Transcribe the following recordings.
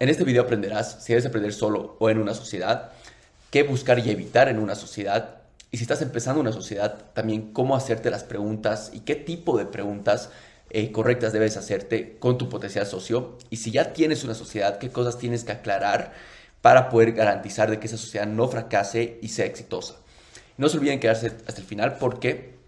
En este video aprenderás si debes aprender solo o en una sociedad, qué buscar y evitar en una sociedad, y si estás empezando una sociedad, también cómo hacerte las preguntas y qué tipo de preguntas eh, correctas debes hacerte con tu potencial socio. Y si ya tienes una sociedad, qué cosas tienes que aclarar para poder garantizar de que esa sociedad no fracase y sea exitosa. No se olviden quedarse hasta el final porque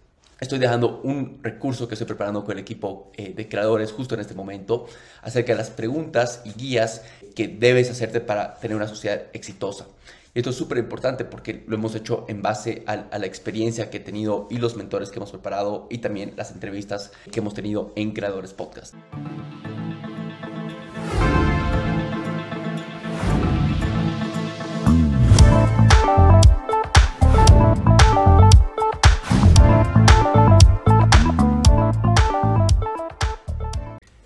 Estoy dejando un recurso que estoy preparando con el equipo eh, de creadores justo en este momento acerca de las preguntas y guías que debes hacerte para tener una sociedad exitosa. Esto es súper importante porque lo hemos hecho en base a, la experiencia que he tenido y los mentores que hemos preparado y también las entrevistas que hemos tenido en Creadores Podcast.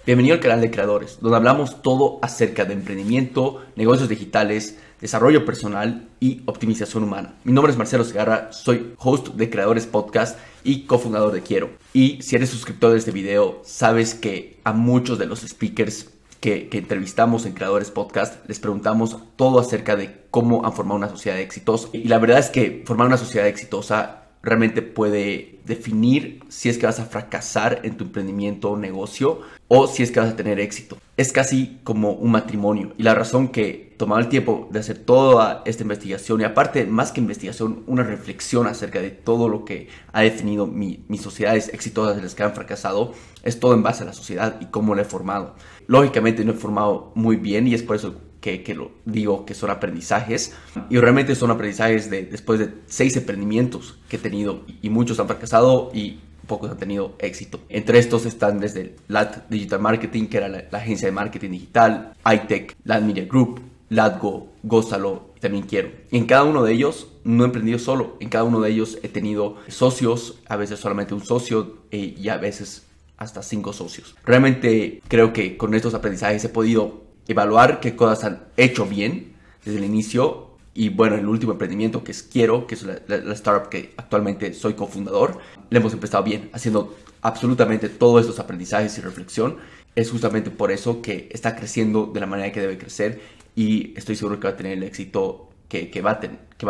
Bienvenido al canal de creadores, donde hablamos todo acerca de emprendimiento, negocios digitales, desarrollo personal y optimización humana. Mi nombre es Marcelo Segarra, soy host de Creadores Podcast y cofundador de Quiero. Y si eres suscriptor de este video, sabes que a muchos de los speakers que, que, entrevistamos en Creadores Podcast, les preguntamos todo acerca de cómo han formado una sociedad exitosa. Y la verdad es que formar una sociedad exitosa realmente puede definir si es que vas a fracasar en tu emprendimiento o negocio o si es que vas a tener éxito. Es casi como un matrimonio y la razón que tomaba el tiempo de hacer toda esta investigación y aparte más que investigación, una reflexión acerca de todo lo que ha definido mi, mis sociedades exitosas de las que han fracasado, es todo en base a la sociedad y cómo la he formado. Lógicamente no he formado muy bien y es por eso que, lo digo que son aprendizajes y realmente son aprendizajes de después de seis emprendimientos que he tenido y muchos han fracasado y pocos han tenido éxito. Entre estos están desde LAT Digital Marketing, que era la, agencia de marketing digital, iTech, LAT Media Group, LATGO, Gózalo también Quiero. Y en cada uno de ellos no he emprendido solo, en cada uno de ellos he tenido socios, a veces solamente un socio eh, y a veces hasta cinco socios. Realmente creo que con estos aprendizajes he podido evaluar qué cosas han hecho bien desde el inicio. Y bueno, el último emprendimiento que es Quiero, que es la, startup que actualmente soy cofundador, le hemos empezado bien, haciendo absolutamente todos estos aprendizajes y reflexión. Es justamente por eso que está creciendo de la manera que debe crecer y estoy seguro que va a tener el éxito que, va,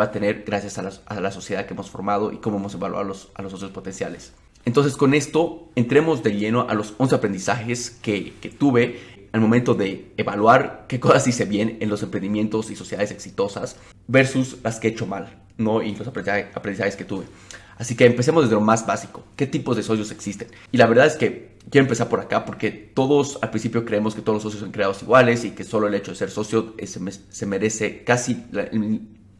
a tener gracias a la, a la, sociedad que hemos formado y cómo hemos evaluado a los, a los socios potenciales. Entonces con esto entremos de lleno a los 11 aprendizajes que, que tuve al momento de evaluar qué cosas hice bien en los emprendimientos y sociedades exitosas versus las que he hecho mal, ¿no? Y los aprendizajes que tuve. Así que empecemos desde lo más básico. ¿Qué tipos de socios existen? Y la verdad es que quiero empezar por acá porque todos al principio creemos que todos los socios son creados iguales y que solo el hecho de ser socio se, merece casi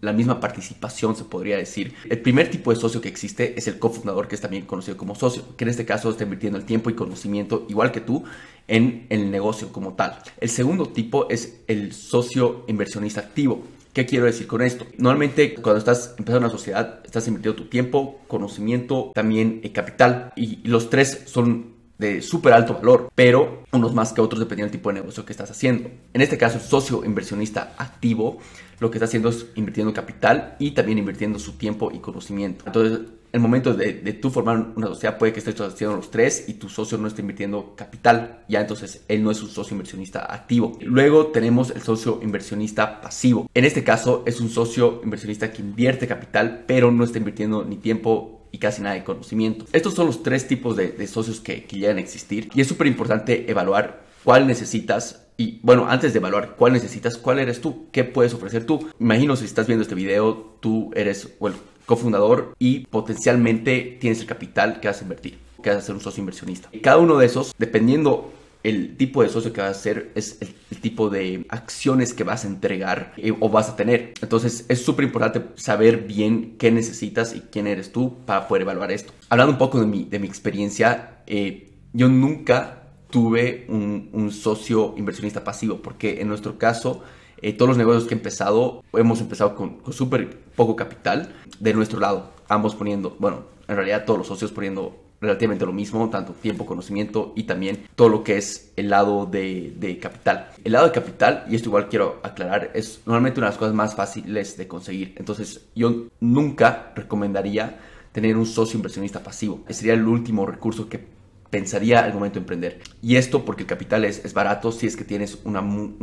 la misma participación, se podría decir. El primer tipo de socio que existe es el cofundador, que es también conocido como socio, que en este caso está invirtiendo el tiempo y conocimiento, igual que tú, en el negocio como tal. El segundo tipo es el socio inversionista activo. ¿Qué quiero decir con esto? Normalmente cuando estás empezando una sociedad, estás invirtiendo tu tiempo, conocimiento, también el capital. Y los tres son de súper alto valor, pero unos más que otros dependiendo del tipo de negocio que estás haciendo. En este caso, el socio inversionista activo lo que está haciendo es invirtiendo capital y también invirtiendo su tiempo y conocimiento. Entonces, el momento de, de tú formar una sociedad puede que estés haciendo los tres y tu socio no esté invirtiendo capital. Ya entonces él no es un socio inversionista activo. Luego tenemos el socio inversionista pasivo. En este caso es un socio inversionista que invierte capital pero no está invirtiendo ni tiempo casi nada de conocimiento. Estos son los tres tipos de, socios que, que existir y es súper importante evaluar cuál necesitas y bueno, antes de evaluar cuál necesitas, cuál eres tú, qué puedes ofrecer tú. Imagino si estás viendo este video, tú eres el cofundador y potencialmente tienes el capital que vas a invertir, que vas a ser un socio inversionista. Cada uno de esos, dependiendo el tipo de socio que vas a ser es el, tipo de acciones que vas a entregar eh, o vas a tener. Entonces es súper importante saber bien qué necesitas y quién eres tú para poder evaluar esto. Hablando un poco de mi, de mi experiencia, eh, yo nunca tuve un, socio inversionista pasivo porque en nuestro caso eh, todos los negocios que he empezado hemos empezado con, con súper poco capital de nuestro lado, ambos poniendo, bueno, en realidad todos los socios poniendo relativamente lo mismo, tanto tiempo, conocimiento y también todo lo que es el lado de, de, capital. El lado de capital, y esto igual quiero aclarar, es normalmente una de las cosas más fáciles de conseguir. Entonces yo nunca recomendaría tener un socio inversionista pasivo. Sería el último recurso que pensaría al momento de emprender. Y esto porque el capital es, es barato si es que tienes una, un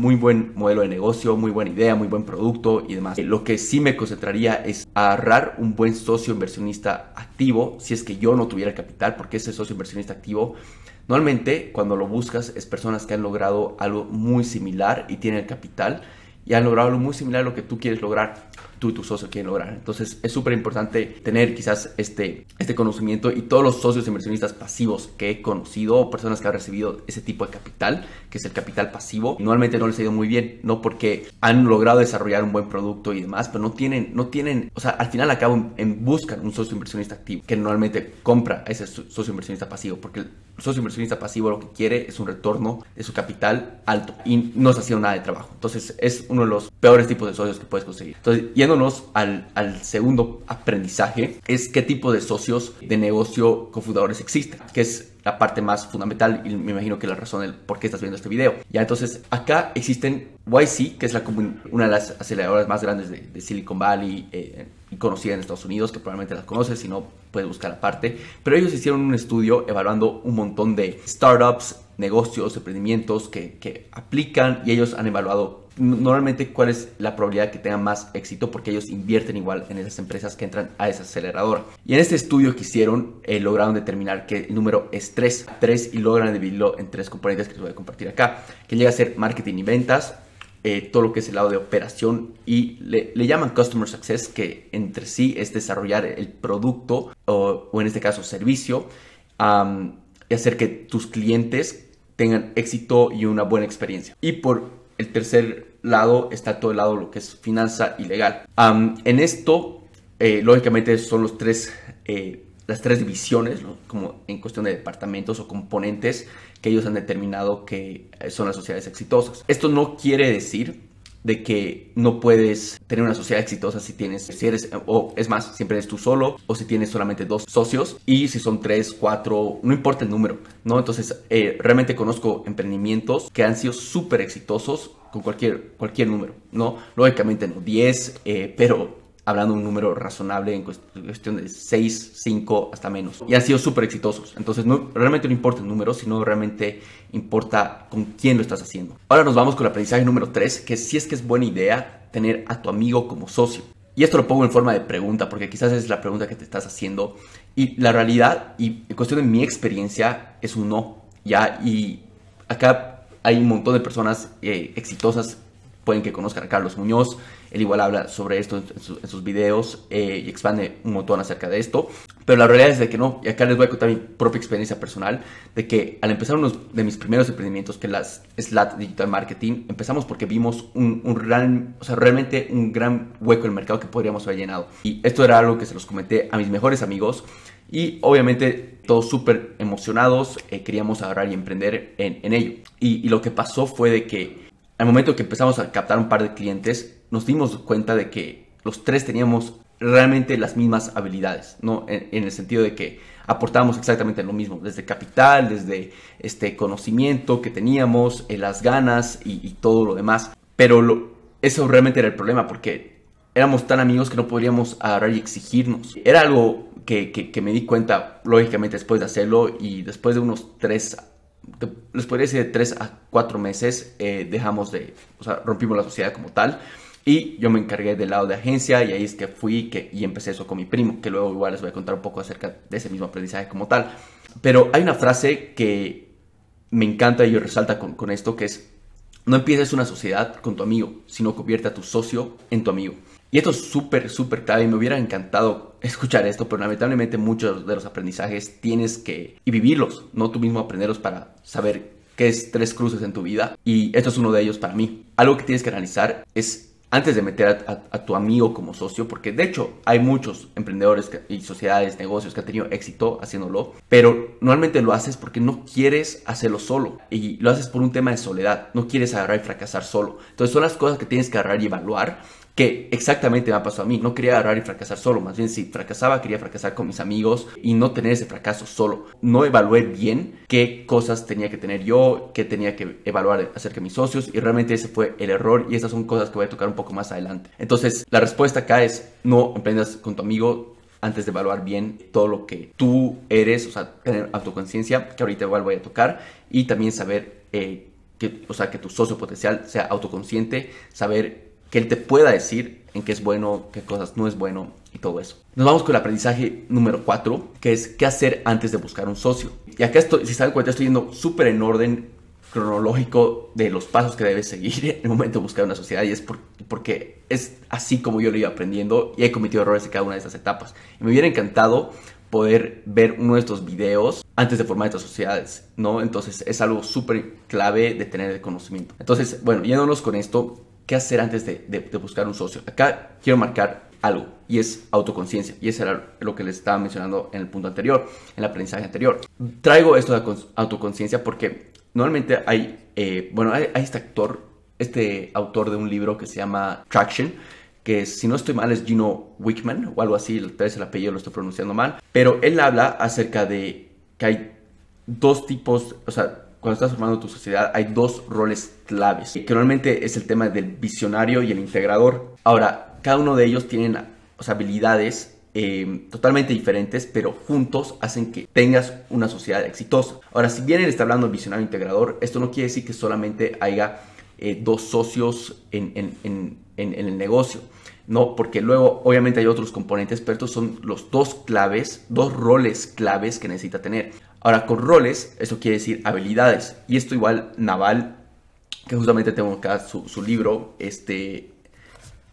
muy buen modelo de negocio, muy buena idea, muy buen producto y demás. Lo que sí me concentraría es agarrar un buen socio inversionista activo si es que yo no tuviera capital, porque ese socio inversionista activo normalmente cuando lo buscas es personas que han logrado algo muy similar y tienen el capital y han logrado algo muy similar a lo que tú quieres lograr tú y tu socio quieren lograr. Entonces es súper importante tener quizás este, este conocimiento y todos los socios inversionistas pasivos que he conocido o personas que han recibido ese tipo de capital, que es el capital pasivo, normalmente no les ha ido muy bien, no porque han logrado desarrollar un buen producto y demás, pero no tienen, no tienen, o sea, al final acaban en buscan un socio inversionista activo que normalmente compra a ese socio inversionista pasivo, porque el socio inversionista pasivo lo que quiere es un retorno de su capital alto y no está haciendo nada de trabajo. Entonces es uno de los peores tipos de socios que puedes conseguir. Entonces, yéndonos al, al segundo aprendizaje, es qué tipo de socios de negocio cofundadores existen, que es la parte más fundamental y me imagino que la razón del por qué estás viendo este video. Ya entonces acá existen YC, que es la, una de las aceleradoras más grandes de, Silicon Valley eh, y conocida en Estados Unidos, que probablemente las conoces, si no puedes buscar aparte. Pero ellos hicieron un estudio evaluando un montón de startups, negocios, emprendimientos que, que aplican y ellos han evaluado normalmente cuál es la probabilidad que tengan más éxito porque ellos invierten igual en esas empresas que entran a esa aceleradora. Y en este estudio que hicieron eh, lograron determinar que el número es 3, 3 y logran dividirlo en tres componentes que les voy a compartir acá, que llega a ser marketing y ventas, eh, todo lo que es el lado de operación y le, llaman Customer Success, que entre sí es desarrollar el producto o, en este caso servicio y hacer que tus clientes tengan éxito y una buena experiencia. Y por el tercer lado está todo el lado lo que es finanza y legal. en esto, eh, lógicamente son los tres, eh, las tres divisiones, como en cuestión de departamentos o componentes que ellos han determinado que eh, son las sociedades exitosas. Esto no quiere decir de que no puedes tener una sociedad exitosa si tienes, si eres, o es más, siempre eres tú solo, o si tienes solamente dos socios, y si son tres, cuatro, no importa el número, ¿no? Entonces, eh, realmente conozco emprendimientos que han sido súper exitosos con cualquier, cualquier número, ¿no? Lógicamente no 10, eh, pero hablando de un número razonable en cuestión de 6, 5 hasta menos. Y han sido súper exitosos. Entonces no, realmente no importa el número, sino realmente importa con quién lo estás haciendo. Ahora nos vamos con el aprendizaje número 3, que sí es que es buena idea tener a tu amigo como socio. Y esto lo pongo en forma de pregunta, porque quizás es la pregunta que te estás haciendo. Y la realidad, y en cuestión de mi experiencia, es un no. Ya, y acá hay un montón de personas eh, exitosas pueden que conozcan a Carlos Muñoz. Él igual habla sobre esto en, sus videos eh, y expande un montón acerca de esto. Pero la realidad es de que no. Y acá les voy a contar mi propia experiencia personal. De que al empezar uno de mis primeros emprendimientos, que es la Digital Marketing, empezamos porque vimos un, un gran, o sea, realmente un gran hueco en el mercado que podríamos haber llenado. Y esto era algo que se los comenté a mis mejores amigos. Y obviamente todos súper emocionados, eh, queríamos agarrar y emprender en, en ello. Y, y, lo que pasó fue de que al momento que empezamos a captar un par de clientes, nos dimos cuenta de que los tres teníamos realmente las mismas habilidades, ¿no? En, el sentido de que aportábamos exactamente lo mismo, desde capital, desde este conocimiento que teníamos, eh, las ganas y, todo lo demás. Pero eso realmente era el problema, porque éramos tan amigos que no podríamos agarrar y exigirnos. Era algo que, que me di cuenta, lógicamente, después de hacerlo y después de unos tres les podría decir de 3 a 4 meses eh, dejamos de, o sea, rompimos la sociedad como tal. Y yo me encargué del lado de agencia y ahí es que fui que, y empecé eso con mi primo, que luego igual les voy a contar un poco acerca de ese mismo aprendizaje como tal. Pero hay una frase que me encanta y yo resalta con, con esto, que es, no empieces una sociedad con tu amigo, sino convierte a tu socio en tu amigo. Y esto es súper, súper clave y me hubiera encantado escuchar esto, pero lamentablemente muchos de los aprendizajes tienes que y vivirlos, no tú mismo aprenderlos para saber qué es tres cruces en tu vida. Y esto es uno de ellos para mí. Algo que tienes que analizar es antes de meter a, tu amigo como socio, porque de hecho hay muchos emprendedores y sociedades, negocios que han tenido éxito haciéndolo, pero normalmente lo haces porque no quieres hacerlo solo y lo haces por un tema de soledad, no quieres agarrar y fracasar solo. Entonces son las cosas que tienes que agarrar y evaluar que exactamente me ha pasado a mí. No quería agarrar y fracasar solo, más bien si fracasaba quería fracasar con mis amigos y no tener ese fracaso solo. No evalué bien qué cosas tenía que tener yo, qué tenía que evaluar acerca de mis socios y realmente ese fue el error y esas son cosas que voy a tocar un poco más adelante. Entonces, la respuesta acá es no emprendas con tu amigo antes de evaluar bien todo lo que tú eres, o sea, tener autoconciencia, que ahorita igual voy a tocar, y también saber eh, que, o sea, que tu socio potencial sea autoconsciente, saber que él te pueda decir en qué es bueno, qué cosas no es bueno y todo eso. Nos vamos con el aprendizaje número 4, que es qué hacer antes de buscar un socio. Y acá estoy, si se dan cuenta, estoy yendo súper en orden cronológico de los pasos que debes seguir en el momento de buscar una sociedad y es porque es así como yo lo iba aprendiendo y he cometido errores en cada una de esas etapas. Y me hubiera encantado poder ver uno de estos videos antes de formar estas sociedades, ¿no? Entonces es algo súper clave de tener el conocimiento. Entonces, bueno, yéndonos con esto, ¿qué hacer antes de, de buscar un socio? Acá quiero marcar algo y es autoconciencia y eso era lo que les estaba mencionando en el punto anterior, en el aprendizaje anterior. Traigo esto de autoconciencia porque normalmente hay, eh, bueno, hay, este actor, este autor de un libro que se llama Traction, que si no estoy mal es Gino Wickman o algo así, tal vez el apellido lo estoy pronunciando mal, pero él habla acerca de que hay dos tipos, o sea, cuando estás formando tu sociedad hay dos roles claves, que normalmente es el tema del visionario y el integrador. Ahora, cada uno de ellos tienen habilidades eh, totalmente diferentes, pero juntos hacen que tengas una sociedad exitosa. Ahora, si bien él está hablando de visionario integrador, esto no quiere decir que solamente haya eh, dos socios en, en, el negocio. No, porque luego obviamente hay otros componentes, pero estos son los dos claves, dos roles claves que necesita tener. Ahora, con roles, eso quiere decir habilidades. Y esto igual Naval, que justamente tengo acá su, su libro, este,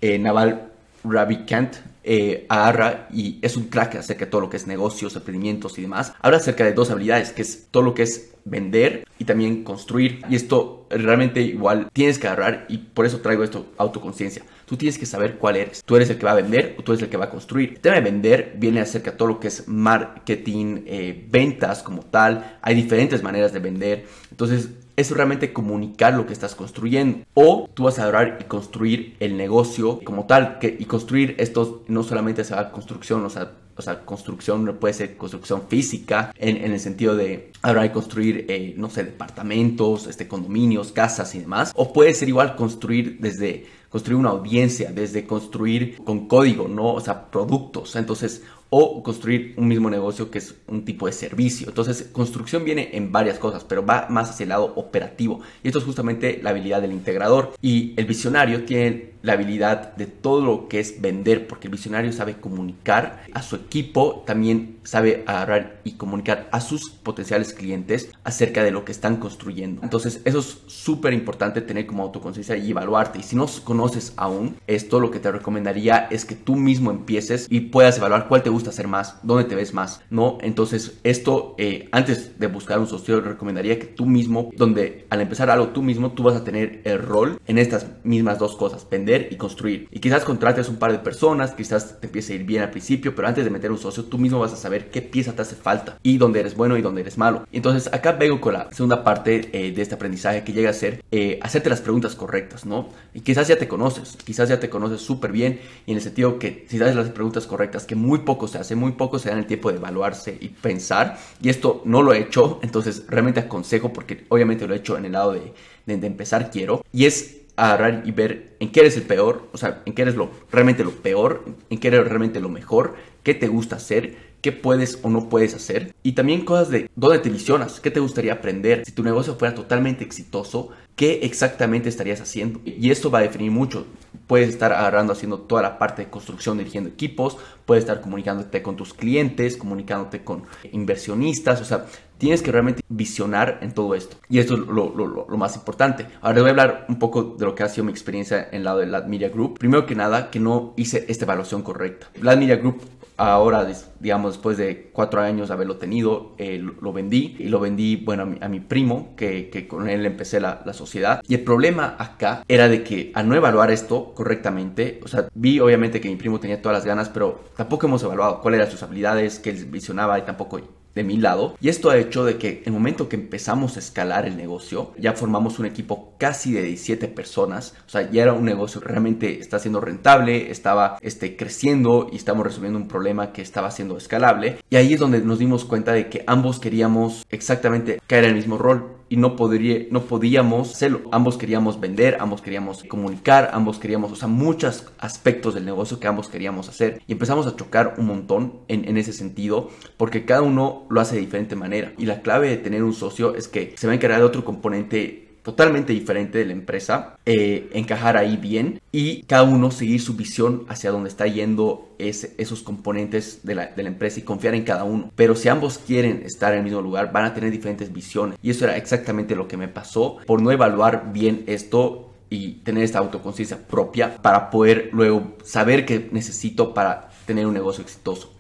eh, Naval Ravikant, eh, agarra y es un crack acerca de todo lo que es negocios, emprendimientos y demás. Habla acerca de dos habilidades, que es todo lo que es vender y también construir. Y esto realmente igual tienes que agarrar y por eso traigo esto, autoconciencia. Tú tienes que saber cuál eres. Tú eres el que va a vender o tú eres el que va a construir. El tema de vender viene acerca de todo lo que es marketing, eh, ventas como tal. Hay diferentes maneras de vender. Entonces es realmente comunicar lo que estás construyendo. O tú vas a agarrar y construir el negocio como tal. Y construir esto no solamente se va a construcción, o sea, o sea, construcción puede ser construcción física en, el sentido de ahora construir, eh, no sé, departamentos, este, condominios, casas y demás. O puede ser igual construir desde construir una audiencia, desde construir con código, ¿no? O sea, productos. Entonces, o construir un mismo negocio que es un tipo de servicio. Entonces, construcción viene en varias cosas, pero va más hacia el lado operativo. Y esto es justamente la habilidad del integrador. Y el visionario tiene la habilidad de todo lo que es vender, porque el visionario sabe comunicar a su equipo, también sabe agarrar y comunicar a sus potenciales clientes acerca de lo que están construyendo. Entonces, eso es súper importante tener como autoconciencia y evaluarte. Y si no conoces aún esto, lo que te recomendaría es que tú mismo empieces y puedas evaluar cuál te gusta hacer más, dónde te ves más, ¿no? Entonces, esto, eh, antes de buscar un socio, recomendaría que tú mismo, donde al empezar algo tú mismo, tú vas a tener el rol en estas mismas dos cosas, vender y construir. Y quizás contrates un par de personas, quizás te empiece a ir bien al principio, pero antes de meter un socio, tú mismo vas a saber qué pieza te hace falta y dónde eres bueno y dónde eres malo. Entonces, acá vengo con la segunda parte eh, de este aprendizaje que llega a ser eh, hacerte las preguntas correctas, ¿no? Y quizás ya te conoces, quizás ya te conoces súper bien y en el sentido que si das las preguntas correctas, que muy poco se hace, muy poco se dan el tiempo de evaluarse y pensar, y esto no lo he hecho, entonces realmente aconsejo porque obviamente lo he hecho en el lado de, de, de empezar quiero, y es agarrar y ver en qué eres el peor, o sea, en qué eres lo, realmente lo peor, en qué eres realmente lo mejor, qué te gusta hacer, qué puedes o no puedes hacer. Y también cosas de dónde te visionas, qué te gustaría aprender. Si tu negocio fuera totalmente exitoso, qué exactamente estarías haciendo. Y esto va a definir mucho. Puedes estar agarrando haciendo toda la parte de construcción, dirigiendo equipos, puedes estar comunicándote con tus clientes, comunicándote con inversionistas, o sea, tienes que realmente visionar en todo esto. Y esto es lo, más importante. Ahora les voy a hablar un poco de lo que ha sido mi experiencia en el lado de la Media Group. Primero que nada, que no hice esta evaluación correcta. La Media Group ahora, digamos, después de cuatro años haberlo tenido, eh, lo, vendí y lo vendí, bueno, a mi, primo, que, con él empecé la, la, sociedad. Y el problema acá era de que al no evaluar esto correctamente, o sea, vi obviamente que mi primo tenía todas las ganas, pero tampoco hemos evaluado cuáles eran sus habilidades, que él visionaba y tampoco de mi lado. Y esto ha hecho de que el momento que empezamos a escalar el negocio, ya formamos un equipo casi de 17 personas. O sea, ya era un negocio que realmente está siendo rentable, estaba este, creciendo y estamos resolviendo un problema que estaba siendo escalable. Y ahí es donde nos dimos cuenta de que ambos queríamos exactamente caer en el mismo rol y no, podría, no podíamos hacerlo. Ambos queríamos vender, ambos queríamos comunicar, ambos queríamos, o sea, muchos aspectos del negocio que ambos queríamos hacer. Y empezamos a chocar un montón en, en ese sentido porque cada uno lo hace de diferente manera. Y la clave de tener un socio es que se va a encargar de otro componente totalmente diferente de la empresa, eh, encajar ahí bien y cada uno seguir su visión hacia donde está yendo esos componentes de la, de la, empresa y confiar en cada uno. Pero si ambos quieren estar en el mismo lugar, van a tener diferentes visiones. Y eso era exactamente lo que me pasó por no evaluar bien esto y tener esta autoconciencia propia para poder luego saber qué necesito para tener un negocio exitoso.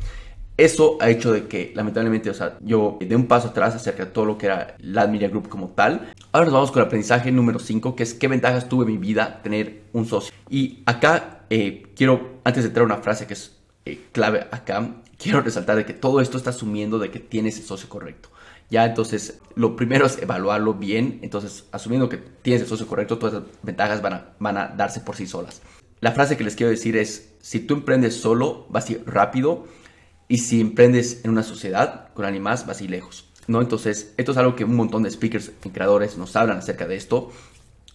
Eso ha hecho de que, lamentablemente, o sea, yo dé un paso atrás acerca de todo lo que era la Media Group como tal. Ahora nos vamos con el aprendizaje número 5, que es qué ventajas tuve en mi vida tener un socio. Y acá eh, quiero, antes de traer una frase que es eh, clave acá, quiero resaltar de que todo esto está asumiendo de que tienes el socio correcto. Ya, entonces, lo primero es evaluarlo bien. Entonces, asumiendo que tienes el socio correcto, todas las ventajas van a, van a darse por sí solas. La frase que les quiero decir es, si tú emprendes solo, vas a ir rápido y si emprendes en una sociedad con alguien más, vas ir lejos. ¿no? Entonces, esto es algo que un montón de speakers y creadores nos hablan acerca de esto.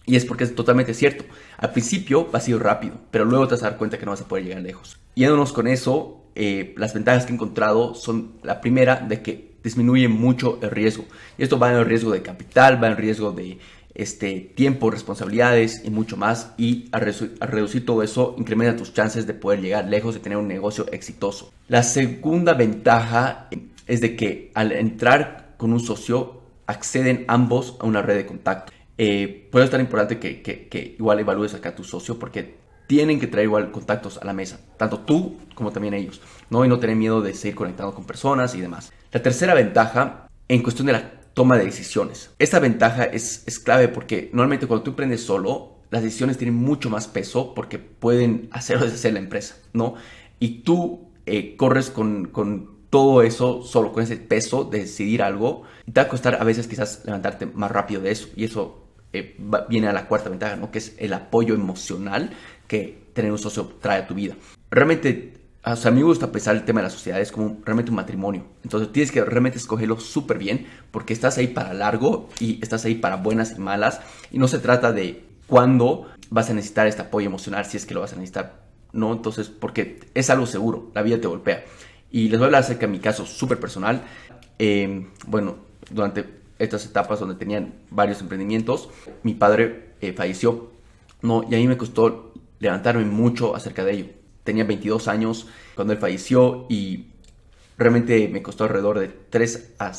Y es porque es totalmente cierto. Al principio vas a ir rápido, pero luego te vas a dar cuenta que no vas a poder llegar lejos. Yéndonos con eso, eh, las ventajas que he encontrado son la primera de que disminuye mucho el riesgo. Y esto va en el riesgo de capital, va en riesgo de este, tiempo, responsabilidades y mucho más. Y al, reducir todo eso, incrementa tus chances de poder llegar lejos, de tener un negocio exitoso. La segunda ventaja es de que al entrar con un socio, acceden ambos a una red de contacto. Eh, puede estar importante que, que, igual evalúes acá a tu socio porque tienen que traer igual contactos a la mesa, tanto tú como también ellos, ¿no? Y no tener miedo de seguir conectando con personas y demás. La tercera ventaja en cuestión de la toma de decisiones. Esta ventaja es, es clave porque normalmente cuando tú emprendes solo, las decisiones tienen mucho más peso porque pueden hacer o deshacer la empresa, ¿no? Y tú eh, corres con, con, todo eso solo, con ese peso de decidir algo, te va a costar a veces quizás levantarte más rápido de eso. Y eso eh, viene a la cuarta ventaja, ¿no? Que es el apoyo emocional que tener un socio trae a tu vida. Realmente a mí me gusta pensar el tema de la sociedad es como realmente un matrimonio. Entonces tienes que realmente escogerlo súper bien porque estás ahí para largo y estás ahí para buenas y malas. Y no se trata de cuándo vas a necesitar este apoyo emocional, si es que lo vas a necesitar. No, entonces, porque es algo seguro, la vida te golpea. Y les voy a hablar acerca de mi caso súper personal. Eh, bueno, durante estas etapas donde tenían varios emprendimientos, mi padre eh, falleció. No, y a mí me costó levantarme mucho acerca de ello tenía 22 años cuando él falleció y realmente me costó alrededor de 3 a,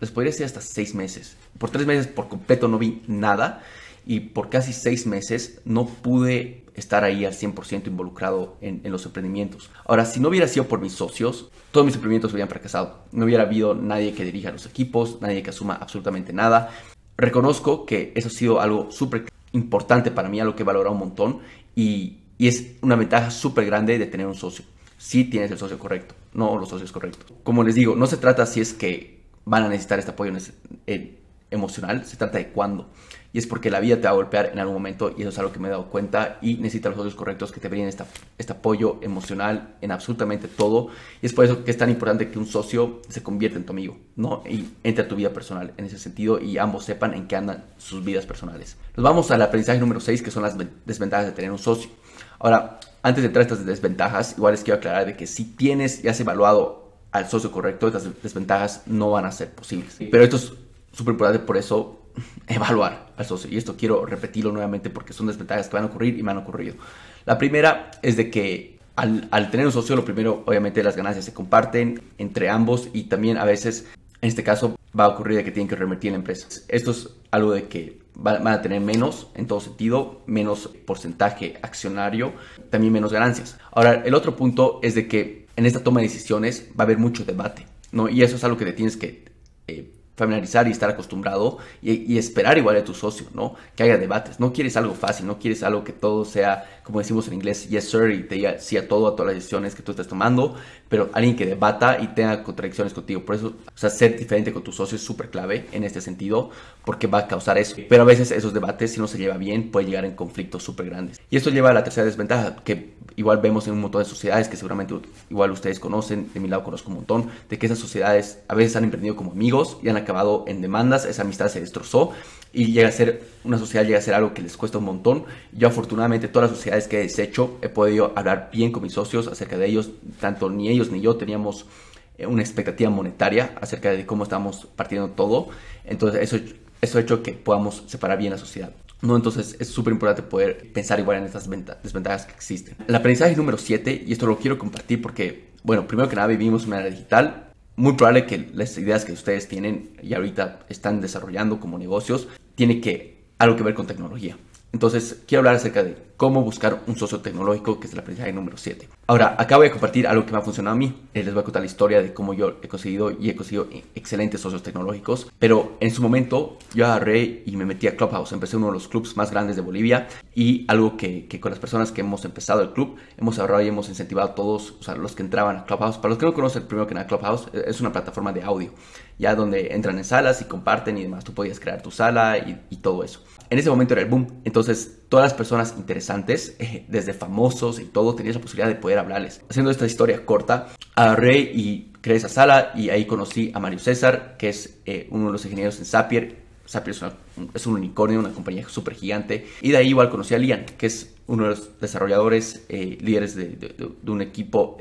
les podría decir hasta 6 meses. Por 3 meses por completo no vi nada y por casi 6 meses no pude estar ahí al 100% involucrado en, los emprendimientos. Ahora, si no hubiera sido por mis socios, todos mis emprendimientos hubieran fracasado. No hubiera habido nadie que dirija los equipos, nadie que asuma absolutamente nada. Reconozco que eso ha sido algo súper importante para mí, algo que he valorado un montón y y es una ventaja súper grande de tener un socio. Si tienes el socio correcto, no los socios correctos. Como les digo, no se trata si es que van a necesitar este apoyo emocional, se trata de cuándo. Y es porque la vida te va a golpear en algún momento y eso es algo que me he dado cuenta y necesitas los socios correctos que te brinden este apoyo emocional en absolutamente todo. Y es por eso que es tan importante que un socio se convierta en tu amigo, ¿no? Y entre a tu vida personal en ese sentido y ambos sepan en qué andan sus vidas personales. Nos vamos al aprendizaje número 6 que son las desventajas de tener un socio. Ahora, antes de entrar a estas desventajas, igual les quiero aclarar de que si tienes y has evaluado al socio correcto, estas desventajas no van a ser posibles. Pero esto es súper importante, por eso evaluar al socio. Y esto quiero repetirlo nuevamente porque son desventajas que van a ocurrir y me han ocurrido. La primera es de que al, al tener un socio, lo primero, obviamente las ganancias se comparten entre ambos y también a veces, en este caso, va a ocurrir de que tienen que reinvertir en la empresa. Esto es algo de que van a tener menos en todo sentido, menos porcentaje accionario, también menos ganancias. Ahora, el otro punto es de que en esta toma de decisiones va a haber mucho debate, ¿no? Y eso es algo que te tienes que eh, familiarizar y estar acostumbrado y, esperar igual a tu socio, ¿no? Que haya debates. No quieres algo fácil, no quieres algo que todo sea, como decimos en inglés, yes sir, y te diga sí a todo, a todas las decisiones que tú estás tomando, pero alguien que debata y tenga contradicciones contigo. Por eso, o sea, ser diferente con tu socio es súper clave en este sentido, porque va a causar eso. Pero a veces esos debates, si no se lleva bien, puede llegar en conflictos súper grandes. Y esto lleva a la tercera desventaja, que igual vemos en un montón de sociedades que seguramente igual ustedes conocen, de mi lado conozco un montón, de que esas sociedades a veces han emprendido como amigos y han acabado en demandas, esa amistad se destrozó y llega a ser, una sociedad llega a ser algo que les cuesta un montón. Yo afortunadamente todas las sociedades que he deshecho he podido hablar bien con mis socios acerca de ellos, tanto ni ellos ni yo teníamos eh, una expectativa monetaria acerca de cómo estamos partiendo todo, entonces eso, eso ha hecho que podamos separar bien la sociedad. ¿no? Entonces es súper importante poder pensar igual en estas desventajas que existen. El aprendizaje número 7, y esto lo quiero compartir porque, bueno, primero que nada vivimos una era digital. Muy probable que las ideas que ustedes tienen y ahorita están desarrollando como negocios tiene que algo que ver con tecnología. Entonces, quiero hablar acerca de cómo buscar un socio tecnológico, que es el aprendizaje número 7. Ahora, acá voy a compartir algo que me ha funcionado a mí. Eh, les voy a contar la historia de cómo yo he conseguido y he conseguido excelentes socios tecnológicos. Pero en su momento, yo agarré y me metí a Clubhouse. Empecé uno de los clubs más grandes de Bolivia. Y algo que, con las personas que hemos empezado el club, hemos ahorrado y hemos incentivado a todos, o sea, los que entraban a Clubhouse. Para los que no conocen, primero que nada, Clubhouse eh, es una plataforma de audio. Ya donde entran en salas y comparten y demás. Tú podías crear tu sala y, y todo eso en ese momento era el boom. Entonces, todas las personas interesantes, eh, desde famosos y todo, tenías la posibilidad de poder hablarles. Haciendo esta historia corta, agarré y creé esa sala y ahí conocí a Mario César, que es eh, uno de los ingenieros en Zapier. Zapier es, un unicornio, una compañía súper gigante. Y de ahí igual conocí a Lian, que es uno de los desarrolladores, eh, líderes de, de, un equipo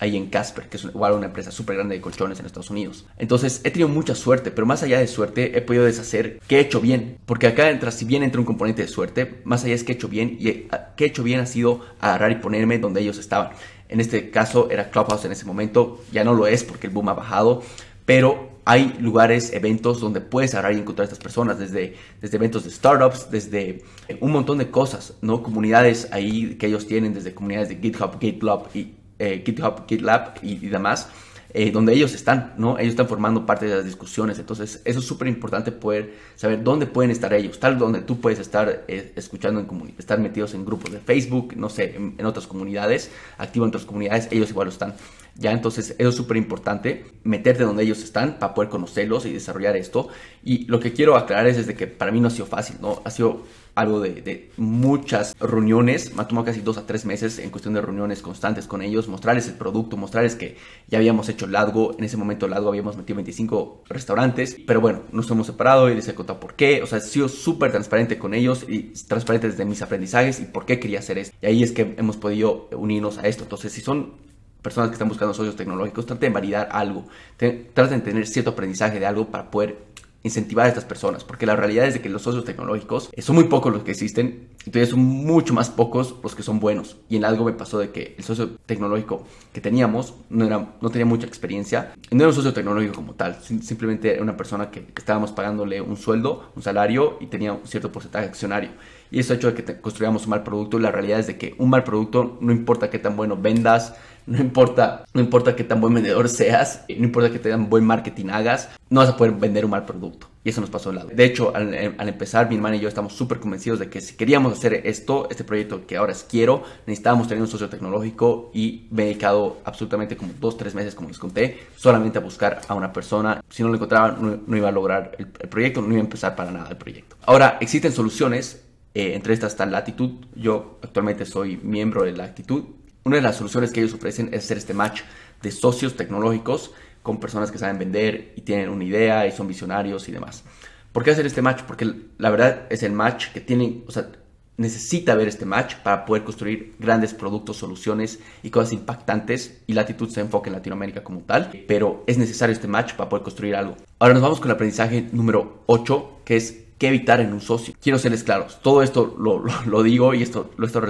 ahí en Casper, que es igual una empresa súper grande de colchones en Estados Unidos. Entonces he tenido mucha suerte, pero más allá de suerte he podido deshacer qué he hecho bien, porque acá entra, si bien entra un componente de suerte, más allá es que he hecho bien y qué he hecho bien ha sido agarrar y ponerme donde ellos estaban. En este caso era Clubhouse en ese momento, ya no lo es porque el boom ha bajado, pero hay lugares, eventos donde puedes agarrar y encontrar a estas personas, desde, desde eventos de startups, desde un montón de cosas, ¿no? Comunidades ahí que ellos tienen, desde comunidades de GitHub, GitLab y eh, GitHub, GitLab y, demás, eh, donde ellos están, ¿no? Ellos están formando parte de las discusiones. Entonces, eso es súper importante poder saber dónde pueden estar ellos, tal donde tú puedes estar eh, escuchando, en estar metidos en grupos de Facebook, no sé, en, otras comunidades, activo en otras comunidades, ellos igual lo están. Ya, entonces, eso es súper importante, meterte donde ellos están para poder conocerlos y desarrollar esto. Y lo que quiero aclarar es desde que para mí no ha sido fácil, ¿no? Ha sido algo de, muchas reuniones, me ha tomado casi dos a tres meses en cuestión de reuniones constantes con ellos, mostrarles el producto, mostrarles que ya habíamos hecho Ladgo, en ese momento Ladgo habíamos metido 25 restaurantes, pero bueno, nos hemos separado. Y les he contado por qué, o sea, he sido súper transparente con ellos y transparente desde mis aprendizajes y por qué quería hacer esto. Y ahí es que hemos podido unirnos a esto. Entonces, si son personas que están buscando socios tecnológicos, traten de validar algo, traten de tener cierto aprendizaje de algo para poder incentivar a estas personas, porque la realidad es de que los socios tecnológicos eh, son muy pocos los que existen, todavía son mucho más pocos los que son buenos. Y en algo me pasó de que el socio tecnológico que teníamos no, era, no tenía mucha experiencia, no era un socio tecnológico como tal, simplemente era una persona que, estábamos pagándole un sueldo, un salario y tenía un cierto porcentaje accionario. Y eso ha hecho que construyamos un mal producto, y la realidad es de que un mal producto, no importa qué tan bueno vendas, no importa, no importa qué tan buen vendedor seas, no importa qué tan buen marketing hagas, no vas a poder vender un mal producto. Y eso nos pasó al lado. De hecho, al, empezar, mi hermana y yo estamos súper convencidos de que si queríamos hacer esto, este proyecto que ahora es quiero, necesitábamos tener un socio tecnológico y me he dedicado absolutamente como dos, tres meses, como les conté, solamente a buscar a una persona. Si no lo encontraba, no, iba a lograr el, proyecto, no iba a empezar para nada el proyecto. Ahora, existen soluciones. Eh, entre estas está Latitud. Yo actualmente soy miembro de Latitud una de las soluciones que ellos ofrecen es hacer este match de socios tecnológicos con personas que saben vender y tienen una idea y son visionarios y demás. ¿Por qué hacer este match? Porque la verdad es el match que tienen, o sea, necesita ver este match para poder construir grandes productos, soluciones y cosas impactantes. Y Latitud se enfoca en Latinoamérica como tal, pero es necesario este match para poder construir algo. Ahora nos vamos con el aprendizaje número 8, que es qué evitar en un socio. Quiero serles claros, todo esto lo, digo y esto lo estoy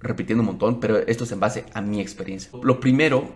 repitiendo un montón, pero esto es en base a mi experiencia. Lo primero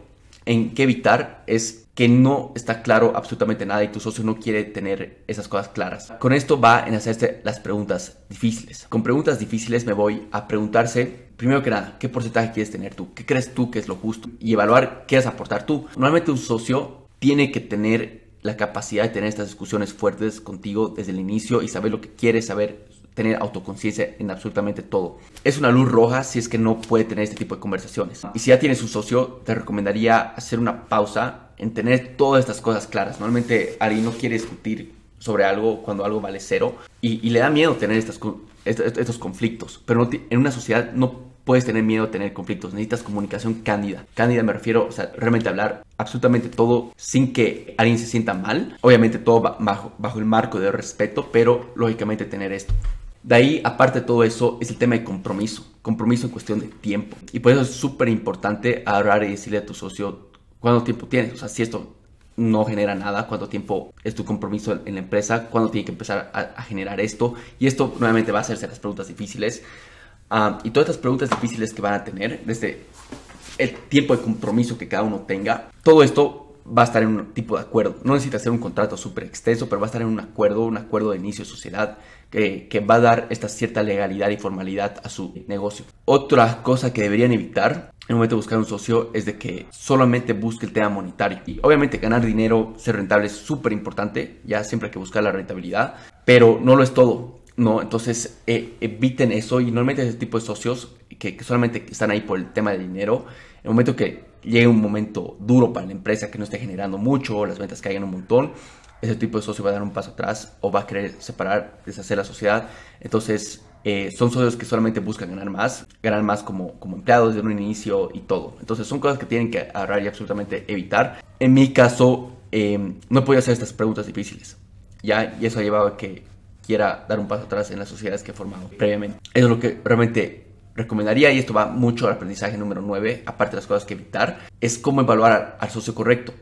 en qué evitar es que no está claro absolutamente nada y tu socio no quiere tener esas cosas claras. Con esto va en hacerse las preguntas difíciles. Con preguntas difíciles me voy a preguntarse, primero que nada, ¿qué porcentaje quieres tener tú? ¿Qué crees tú que es lo justo? Y evaluar qué a aportar tú. Normalmente un socio tiene que tener la capacidad de tener estas discusiones fuertes contigo desde el inicio y saber lo que quieres, saber tener autoconciencia en absolutamente todo. Es una luz roja si es que no puede tener este tipo de conversaciones. Y si ya tienes un socio, te recomendaría hacer una pausa en tener todas estas cosas claras. Normalmente alguien no quiere discutir sobre algo cuando algo vale cero y, le da miedo tener estas, estos conflictos, pero en una sociedad no puedes tener miedo a tener conflictos, necesitas comunicación cándida. Cándida me refiero, o sea, realmente hablar absolutamente todo sin que alguien se sienta mal. Obviamente todo bajo, bajo el marco de respeto, pero lógicamente tener esto. De ahí, aparte de todo eso, es el tema de compromiso. Compromiso en cuestión de tiempo. Y por eso es súper importante hablar y decirle a tu socio cuánto tiempo tienes. O sea, si esto no genera nada, cuánto tiempo es tu compromiso en la empresa, cuándo tiene que empezar a, generar esto. Y esto nuevamente va a hacerse las preguntas difíciles. Ah, y todas estas preguntas difíciles que van a tener, desde el tiempo de compromiso que cada uno tenga, todo esto va a estar en un tipo de acuerdo. No necesita ser un contrato súper extenso, pero va a estar en un acuerdo, un acuerdo de inicio de sociedad que, que, va a dar esta cierta legalidad y formalidad a su negocio. Otra cosa que deberían evitar en el momento de buscar un socio es de que solamente busque el tema monetario. Y obviamente ganar dinero, ser rentable es súper importante, ya siempre hay que buscar la rentabilidad, pero no lo es todo. No, entonces eh, eviten eso y normalmente ese tipo de socios que, solamente están ahí por el tema de dinero, en el momento que llegue un momento duro para la empresa que no esté generando mucho, las ventas caigan un montón, ese tipo de socio va a dar un paso atrás o va a querer separar, deshacer la sociedad. Entonces eh, son socios que solamente buscan ganar más, ganar más como, como empleados desde un inicio y todo. Entonces son cosas que tienen que ahorrar y absolutamente evitar. En mi caso, eh, no podía hacer estas preguntas difíciles. ¿ya? Y eso ha llevado a que quiera dar un paso atrás en las sociedades que he formado previamente. Eso es lo que realmente recomendaría, y esto va mucho al aprendizaje número 9, aparte de las cosas que evitar, es cómo evaluar al, socio correcto,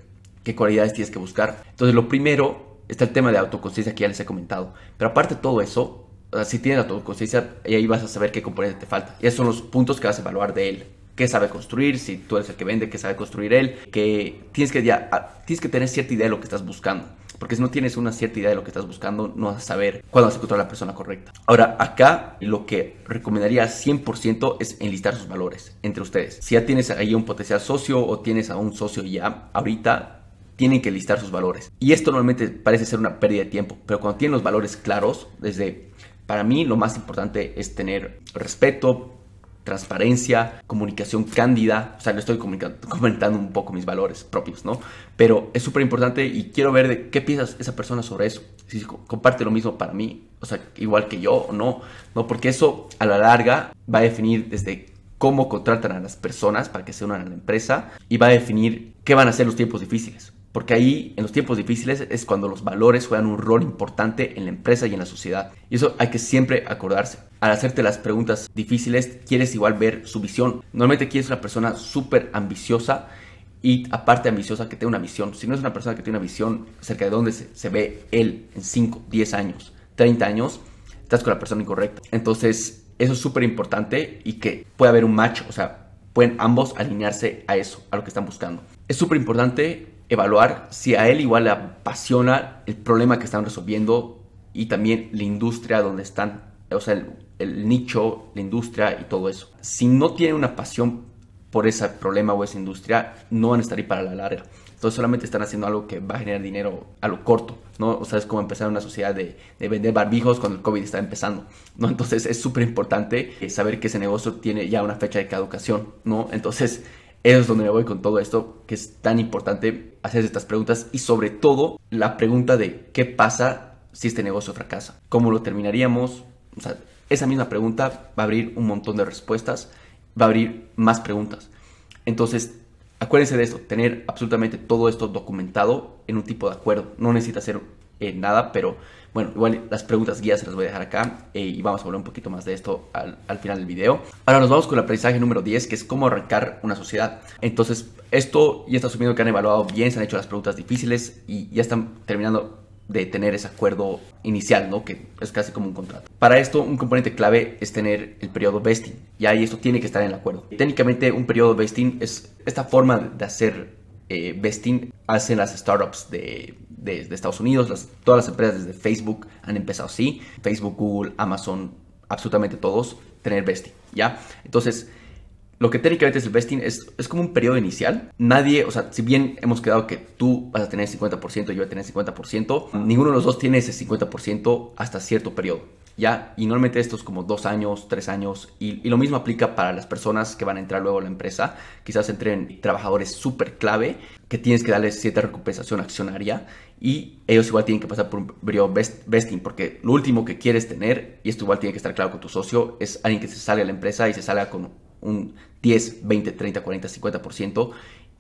qué cualidades tienes que buscar. Entonces, lo primero está el tema de autoconciencia que ya les he comentado, pero aparte de todo eso, si tienes autoconciencia, ahí vas a saber qué componente te falta. Y esos son los puntos que vas a evaluar de él. ¿Qué sabe construir? Si tú eres el que vende, ¿qué sabe construir él? Que tienes que, ya, ah, tienes que tener cierta idea de lo que estás buscando. Porque si no tienes una cierta idea de lo que estás buscando, no vas a saber cuándo vas a encontrar a la persona correcta. Ahora, acá lo que recomendaría 100% es enlistar sus valores entre ustedes. Si ya tienes ahí un potencial socio o tienes a un socio ya, ahorita tienen que listar sus valores. Y esto normalmente parece ser una pérdida de tiempo, pero cuando tienen los valores claros, desde para mí lo más importante es tener respeto, transparencia, comunicación cándida. O sea, le estoy comentando un poco mis valores propios, ¿no? Pero es súper importante y quiero ver de qué piensas esa persona sobre eso. Si comparte lo mismo para mí, o sea, igual que yo o no, ¿no? Porque eso a la larga va a definir desde cómo contratan a las personas para que se unan a la empresa y va a definir qué van a ser los tiempos difíciles. Porque ahí, en los tiempos difíciles, es cuando los valores juegan un rol importante en la empresa y en la sociedad. Y eso hay que siempre acordarse. Al hacerte las preguntas difíciles, quieres igual ver su visión. Normalmente quieres una persona súper ambiciosa y aparte ambiciosa que tenga una visión. Si no es una persona que tiene una visión acerca de dónde se, ve él en 5, 10 años, 30 años, estás con la persona incorrecta. Entonces, eso es súper importante y que puede haber un match, o sea, pueden ambos alinearse a eso, a lo que están buscando. Es súper importante evaluar si a él igual le apasiona el problema que están resolviendo y también la industria donde están, o sea, nicho, la industria y todo eso. Si no tiene una pasión por ese problema o esa industria, no van a estar ahí para la larga. Entonces solamente están haciendo algo que va a generar dinero a lo corto, ¿no? O sea, es como empezar una sociedad de, de vender barbijos cuando el COVID está empezando, ¿no? Entonces es súper importante saber que ese negocio tiene ya una fecha de caducación, ¿no? Entonces eso es donde me voy con todo esto, que es tan importante hacer estas preguntas y sobre todo la pregunta de qué pasa si este negocio fracasa, cómo lo terminaríamos. O sea, esa misma pregunta va a abrir un montón de respuestas, va a abrir más preguntas. Entonces, acuérdense de esto, tener absolutamente todo esto documentado en un tipo de acuerdo. No necesita hacer eh, nada, pero bueno, igual las preguntas guías se las voy a dejar acá eh, y vamos a hablar un poquito más de esto al, al, final del video. Ahora nos vamos con el aprendizaje número 10, que es cómo arrancar una sociedad. Entonces, esto ya está asumiendo que han evaluado bien, se han hecho las preguntas difíciles y ya están terminando de tener ese acuerdo inicial, ¿no? Que es casi como un contrato. Para esto, un componente clave es tener el periodo vesting. Y ahí esto tiene que estar en el acuerdo. Técnicamente, un periodo vesting es esta forma de hacer eh, vesting hacen las startups de, de, Estados Unidos. todas las empresas desde Facebook han empezado así. Facebook, Google, Amazon, absolutamente todos tener vesting, ¿ya? Entonces, lo que técnicamente es el vesting es, es como un periodo inicial. Nadie, o sea, si bien hemos quedado que tú vas a tener 50% y yo voy a tener 50%, ninguno de los dos tiene ese 50% hasta cierto periodo. ¿ya? Y normalmente esto es como dos años, tres años, y, lo mismo aplica para las personas que van a entrar luego a la empresa. Quizás entren trabajadores súper clave que tienes que darles cierta recompensación accionaria y ellos igual tienen que pasar por un periodo vesting, porque lo último que quieres tener, y esto igual tiene que estar claro con tu socio, es alguien que se salga de la empresa y se salga con un 10, 20, 30, 40, 50%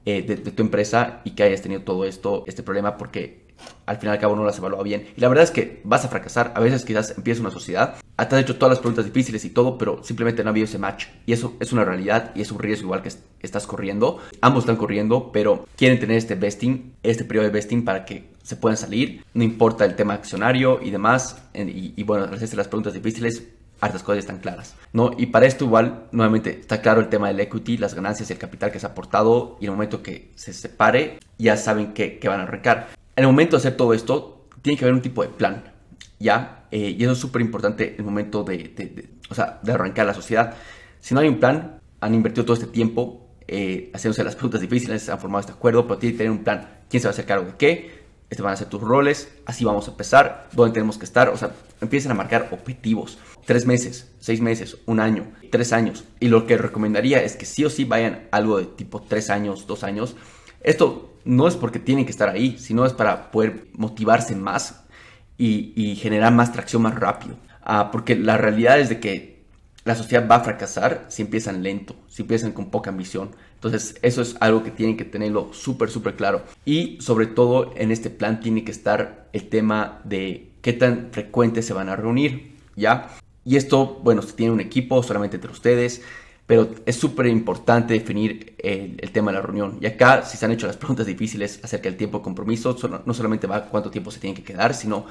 de, tu empresa y que hayas tenido todo esto, este problema, porque al final y al cabo no las evalúa bien. Y la verdad es que vas a fracasar. A veces quizás empieza una sociedad, te has hecho todas las preguntas difíciles y todo, pero simplemente no ha habido ese match. Y eso es una realidad y es un riesgo igual que estás corriendo. Ambos están corriendo, pero quieren tener este vesting, este periodo de vesting para que se puedan salir. No importa el tema accionario y demás. Y, y bueno, hacerse las preguntas difíciles, hartas cosas están claras, ¿no? Y para esto igual, nuevamente, está claro el tema del equity, las ganancias el capital que se ha aportado y en el momento que se separe, ya saben que, van a arrancar. En el momento de hacer todo esto, tiene que haber un tipo de plan, ¿ya? Eh, y eso es súper importante el momento de, o sea, de arrancar la sociedad. Si no hay un plan, han invertido todo este tiempo eh, haciéndose las preguntas difíciles, han formado este acuerdo, pero tiene que tener un plan. ¿Quién se va a hacer cargo de qué? Este van a ser tus roles, así vamos a empezar, dónde tenemos que estar, o sea, empiecen a marcar objetivos. Tres meses, seis meses, un año, tres años. Y lo que recomendaría es que sí o sí vayan algo de tipo tres años, dos años. Esto no es porque tienen que estar ahí, sino es para poder motivarse más y, generar más tracción más rápido. Ah, porque la realidad es de que la sociedad va a fracasar si empiezan lento, si empiezan con poca ambición. Entonces eso es algo que tienen que tenerlo súper, súper claro. Y sobre todo en este plan tiene que estar el tema de qué tan frecuente se van a reunir, ¿ya? Y esto, bueno, se tiene un equipo solamente entre ustedes, pero es súper importante definir el, tema de la reunión. Y acá, si se han hecho las preguntas difíciles acerca del tiempo de compromiso, no solamente va cuánto tiempo se tiene que quedar, sino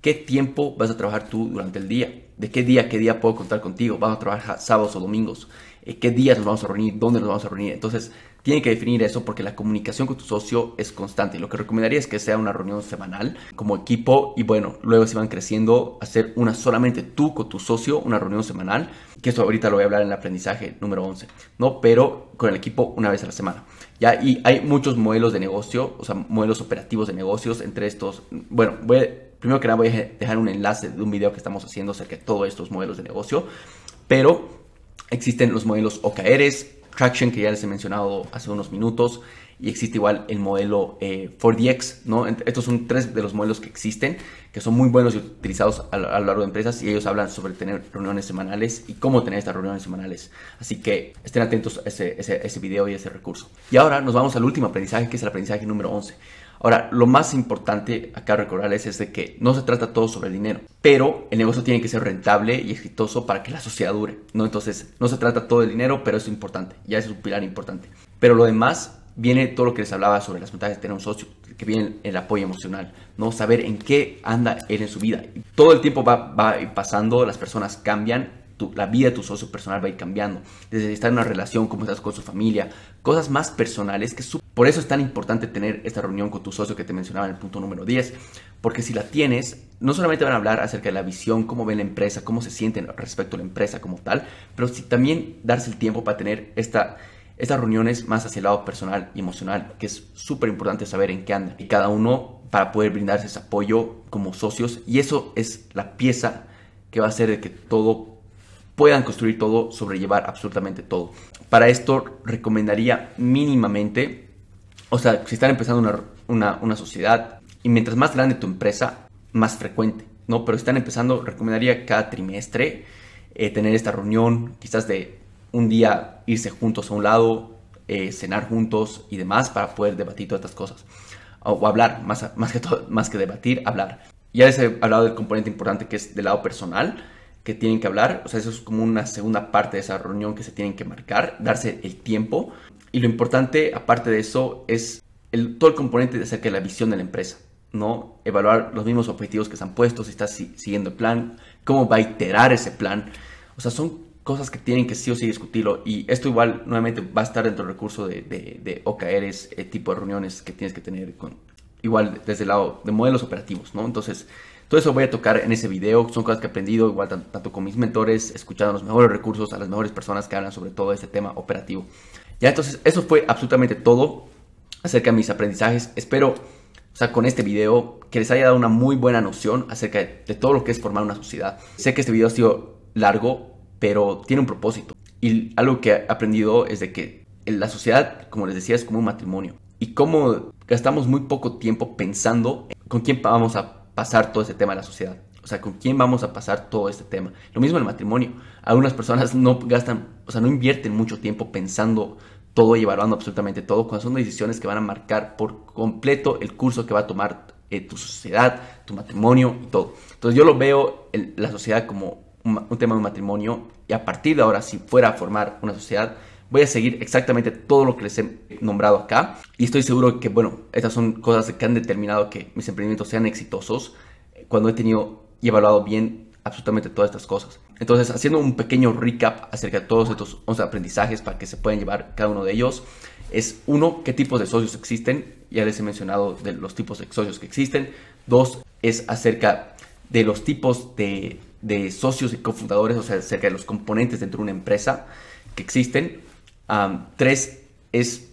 qué tiempo vas a trabajar tú durante el día. De qué día, qué día puedo contar contigo. Vamos a trabajar sábados o domingos. Eh, qué días nos vamos a reunir, dónde nos vamos a reunir. Entonces, tiene que definir eso porque la comunicación con tu socio es constante. Lo que recomendaría es que sea una reunión semanal como equipo y bueno, luego si van creciendo, hacer una solamente tú con tu socio, una reunión semanal, que eso ahorita lo voy a hablar en el aprendizaje número 11, ¿no? Pero con el equipo una vez a la semana. Ya, y hay muchos modelos de negocio, o sea, modelos operativos de negocios entre estos. Bueno, voy primero que nada voy a dejar un enlace de un video que estamos haciendo acerca de todos estos modelos de negocio, pero existen los modelos OKRs, Traction, que ya les he mencionado hace unos minutos, y existe igual el modelo 4DX, eh, ¿no? Estos son tres de los modelos que existen, que son muy buenos y utilizados a, lo largo de empresas, y ellos hablan sobre tener reuniones semanales y cómo tener estas reuniones semanales. Así que estén atentos a ese, ese, ese video y ese recurso. Y ahora nos vamos al último aprendizaje, que es el aprendizaje número 11. Ahora, lo más importante acá recordarles es de que no se trata todo sobre el dinero, pero el negocio tiene que ser rentable y exitoso para que la sociedad dure, ¿no? Entonces, no se trata todo del dinero, pero es importante, ya es un pilar importante. Pero lo demás viene todo lo que les hablaba sobre las ventajas de tener un socio, que viene el apoyo emocional, ¿no? Saber en qué anda él en su vida. Todo el tiempo va, va pasando, las personas cambian la vida de tu socio personal va a ir cambiando. Desde estar en una relación, cómo estás con su familia, cosas más personales que por eso es tan importante tener esta reunión con tu socio que te mencionaba en el punto número 10. Porque si la tienes, no solamente van a hablar acerca de la visión, cómo ven la empresa, cómo se sienten respecto a la empresa como tal, pero si también darse el tiempo para tener esta, estas reuniones más hacia el lado personal y emocional, que es súper importante saber en qué anda. Y cada uno para poder brindarse ese apoyo como socios. Y eso es la pieza que va a hacer de que todo puedan construir todo, sobrellevar absolutamente todo. Para esto recomendaría mínimamente, o sea, si están empezando una, sociedad y mientras más grande tu empresa, más frecuente, ¿no? Pero si están empezando, recomendaría cada trimestre eh, tener esta reunión, quizás de un día irse juntos a un lado, eh, cenar juntos y demás para poder debatir todas estas cosas. O, hablar, más, más, que todo, más que debatir, hablar. Ya les he hablado del componente importante que es del lado personal que tienen que hablar, o sea, eso es como una segunda parte de esa reunión que se tienen que marcar, darse el tiempo. Y lo importante, aparte de eso, es el, todo el componente de acerca de la visión de la empresa, ¿no? Evaluar los mismos objetivos que se han puesto, si estás siguiendo el plan, cómo va a iterar ese plan. O sea, son cosas que tienen que sí o sí discutirlo. Y esto igual, nuevamente, va a estar dentro del recurso de, de, de OKRs, eh, tipo de reuniones que tienes que tener con, igual desde el lado de modelos operativos, ¿no? Entonces, todo eso voy a tocar en ese video. Son cosas que he aprendido igual tanto, con mis mentores, escuchando los mejores recursos, a las mejores personas que hablan sobre todo este tema operativo. Ya, entonces, eso fue absolutamente todo acerca de mis aprendizajes. Espero, o sea, con este video, que les haya dado una muy buena noción acerca de, todo lo que es formar una sociedad. Sé que este video ha sido largo, pero tiene un propósito. Y algo que he aprendido es de que la sociedad, como les decía, es como un matrimonio. Y cómo gastamos muy poco tiempo pensando en con quién vamos a pasar todo ese tema de la sociedad. O sea, con quién vamos a pasar todo este tema. Lo mismo en el matrimonio. Algunas personas no gastan, o sea, no invierten mucho tiempo pensando todo y evaluando absolutamente todo, cuando son decisiones que van a marcar por completo el curso que va a tomar eh, tu sociedad, tu matrimonio y todo. Entonces yo lo veo en la sociedad como un, tema de matrimonio y a partir de ahora, si fuera a formar una sociedad, voy a seguir exactamente todo lo que les he nombrado acá y estoy seguro que, bueno, estas son cosas que han determinado que mis emprendimientos sean exitosos cuando he tenido y evaluado bien absolutamente todas estas cosas. Entonces, haciendo un pequeño recap acerca de todos estos 11 aprendizajes para que se puedan llevar cada uno de ellos, es uno, qué tipos de socios existen, ya les he mencionado de los tipos de socios que existen. Dos, es acerca de los tipos de, de socios y cofundadores, o sea, acerca de los componentes dentro de una empresa que existen tres es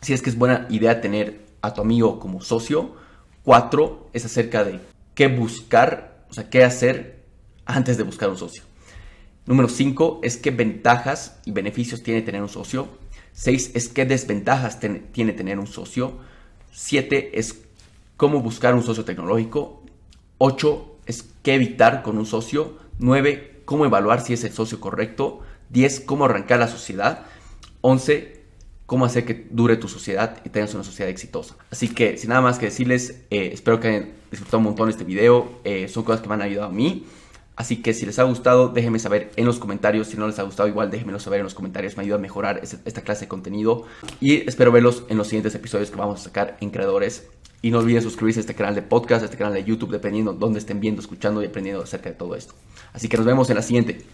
si es que es buena idea tener a tu amigo como socio. Cuatro es acerca de qué buscar, o sea, qué hacer antes de buscar un socio. Número cinco es qué ventajas y beneficios tiene tener un socio. Seis es qué desventajas tiene tener un socio. Siete es cómo buscar un socio tecnológico. Ocho es qué evitar con un socio. Nueve, cómo evaluar si es el socio correcto. Diez, cómo arrancar la sociedad. 11. Cómo hacer que dure tu sociedad y tengas una sociedad exitosa. Así que, sin nada más que decirles, eh, espero que hayan disfrutado un montón este video. Eh, son cosas que me han ayudado a mí. Así que si les ha gustado, déjenme saber en los comentarios. Si no les ha gustado, igual déjenmelo saber en los comentarios. Me ayuda a mejorar esta clase de contenido. Y espero verlos en los siguientes episodios que vamos a sacar en Creadores. Y no olviden suscribirse a este canal de podcast, a este canal de YouTube, dependiendo de dónde estén viendo, escuchando y aprendiendo acerca de todo esto. Así que nos vemos en la siguiente.